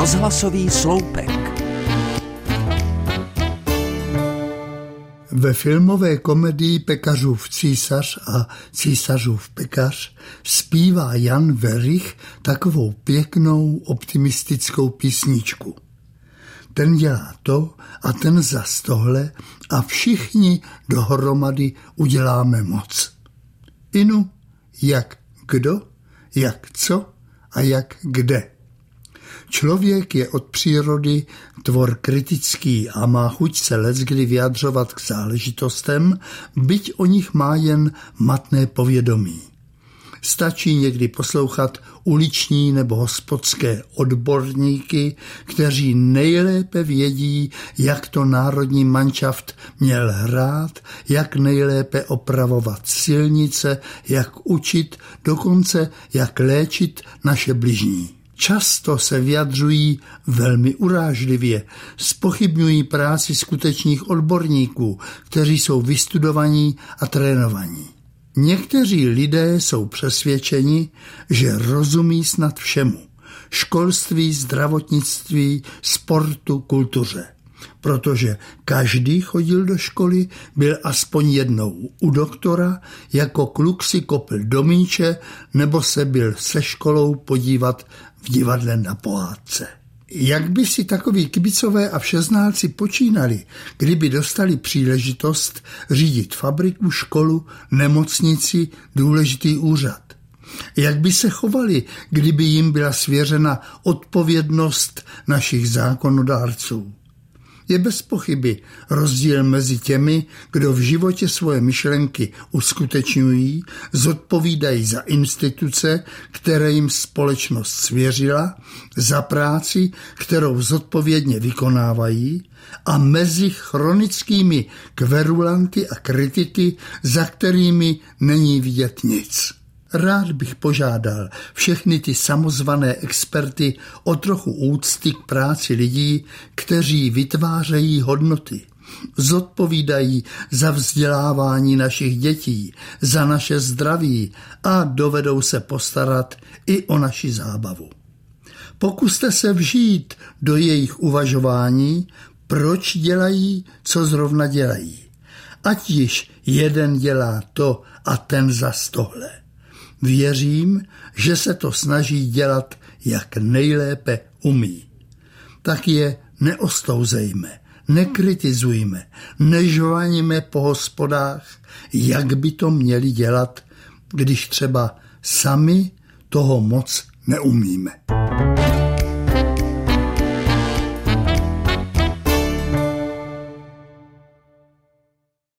Rozhlasový sloupek. Ve filmové komedii Pekařův císař a císařův pekař zpívá Jan Verich takovou pěknou optimistickou písničku. Ten dělá to a ten za tohle a všichni dohromady uděláme moc. Inu, jak kdo, jak co a jak kde. Člověk je od přírody tvor kritický a má chuť se leckdy vyjadřovat k záležitostem, byť o nich má jen matné povědomí. Stačí někdy poslouchat uliční nebo hospodské odborníky, kteří nejlépe vědí, jak to národní manšaft měl hrát, jak nejlépe opravovat silnice, jak učit, dokonce jak léčit naše bližní. Často se vyjadřují velmi urážlivě, spochybňují práci skutečných odborníků, kteří jsou vystudovaní a trénovaní. Někteří lidé jsou přesvědčeni, že rozumí snad všemu. Školství, zdravotnictví, sportu, kultuře. Protože každý chodil do školy, byl aspoň jednou u doktora, jako kluk si kopil do míče nebo se byl se školou podívat v divadle na pohádce. Jak by si takoví kibicové a všeználci počínali, kdyby dostali příležitost řídit fabriku, školu, nemocnici, důležitý úřad? Jak by se chovali, kdyby jim byla svěřena odpovědnost našich zákonodárců? Je bez pochyby rozdíl mezi těmi, kdo v životě svoje myšlenky uskutečňují, zodpovídají za instituce, které jim společnost svěřila, za práci, kterou zodpovědně vykonávají, a mezi chronickými kverulanty a kritiky, za kterými není vidět nic. Rád bych požádal všechny ty samozvané experty o trochu úcty k práci lidí, kteří vytvářejí hodnoty, zodpovídají za vzdělávání našich dětí, za naše zdraví a dovedou se postarat i o naši zábavu. Pokuste se vžít do jejich uvažování, proč dělají, co zrovna dělají. Ať již jeden dělá to a ten za tohle. Věřím, že se to snaží dělat, jak nejlépe umí. Tak je neostouzejme, nekritizujme, nežvaníme po hospodách, jak by to měli dělat, když třeba sami toho moc neumíme.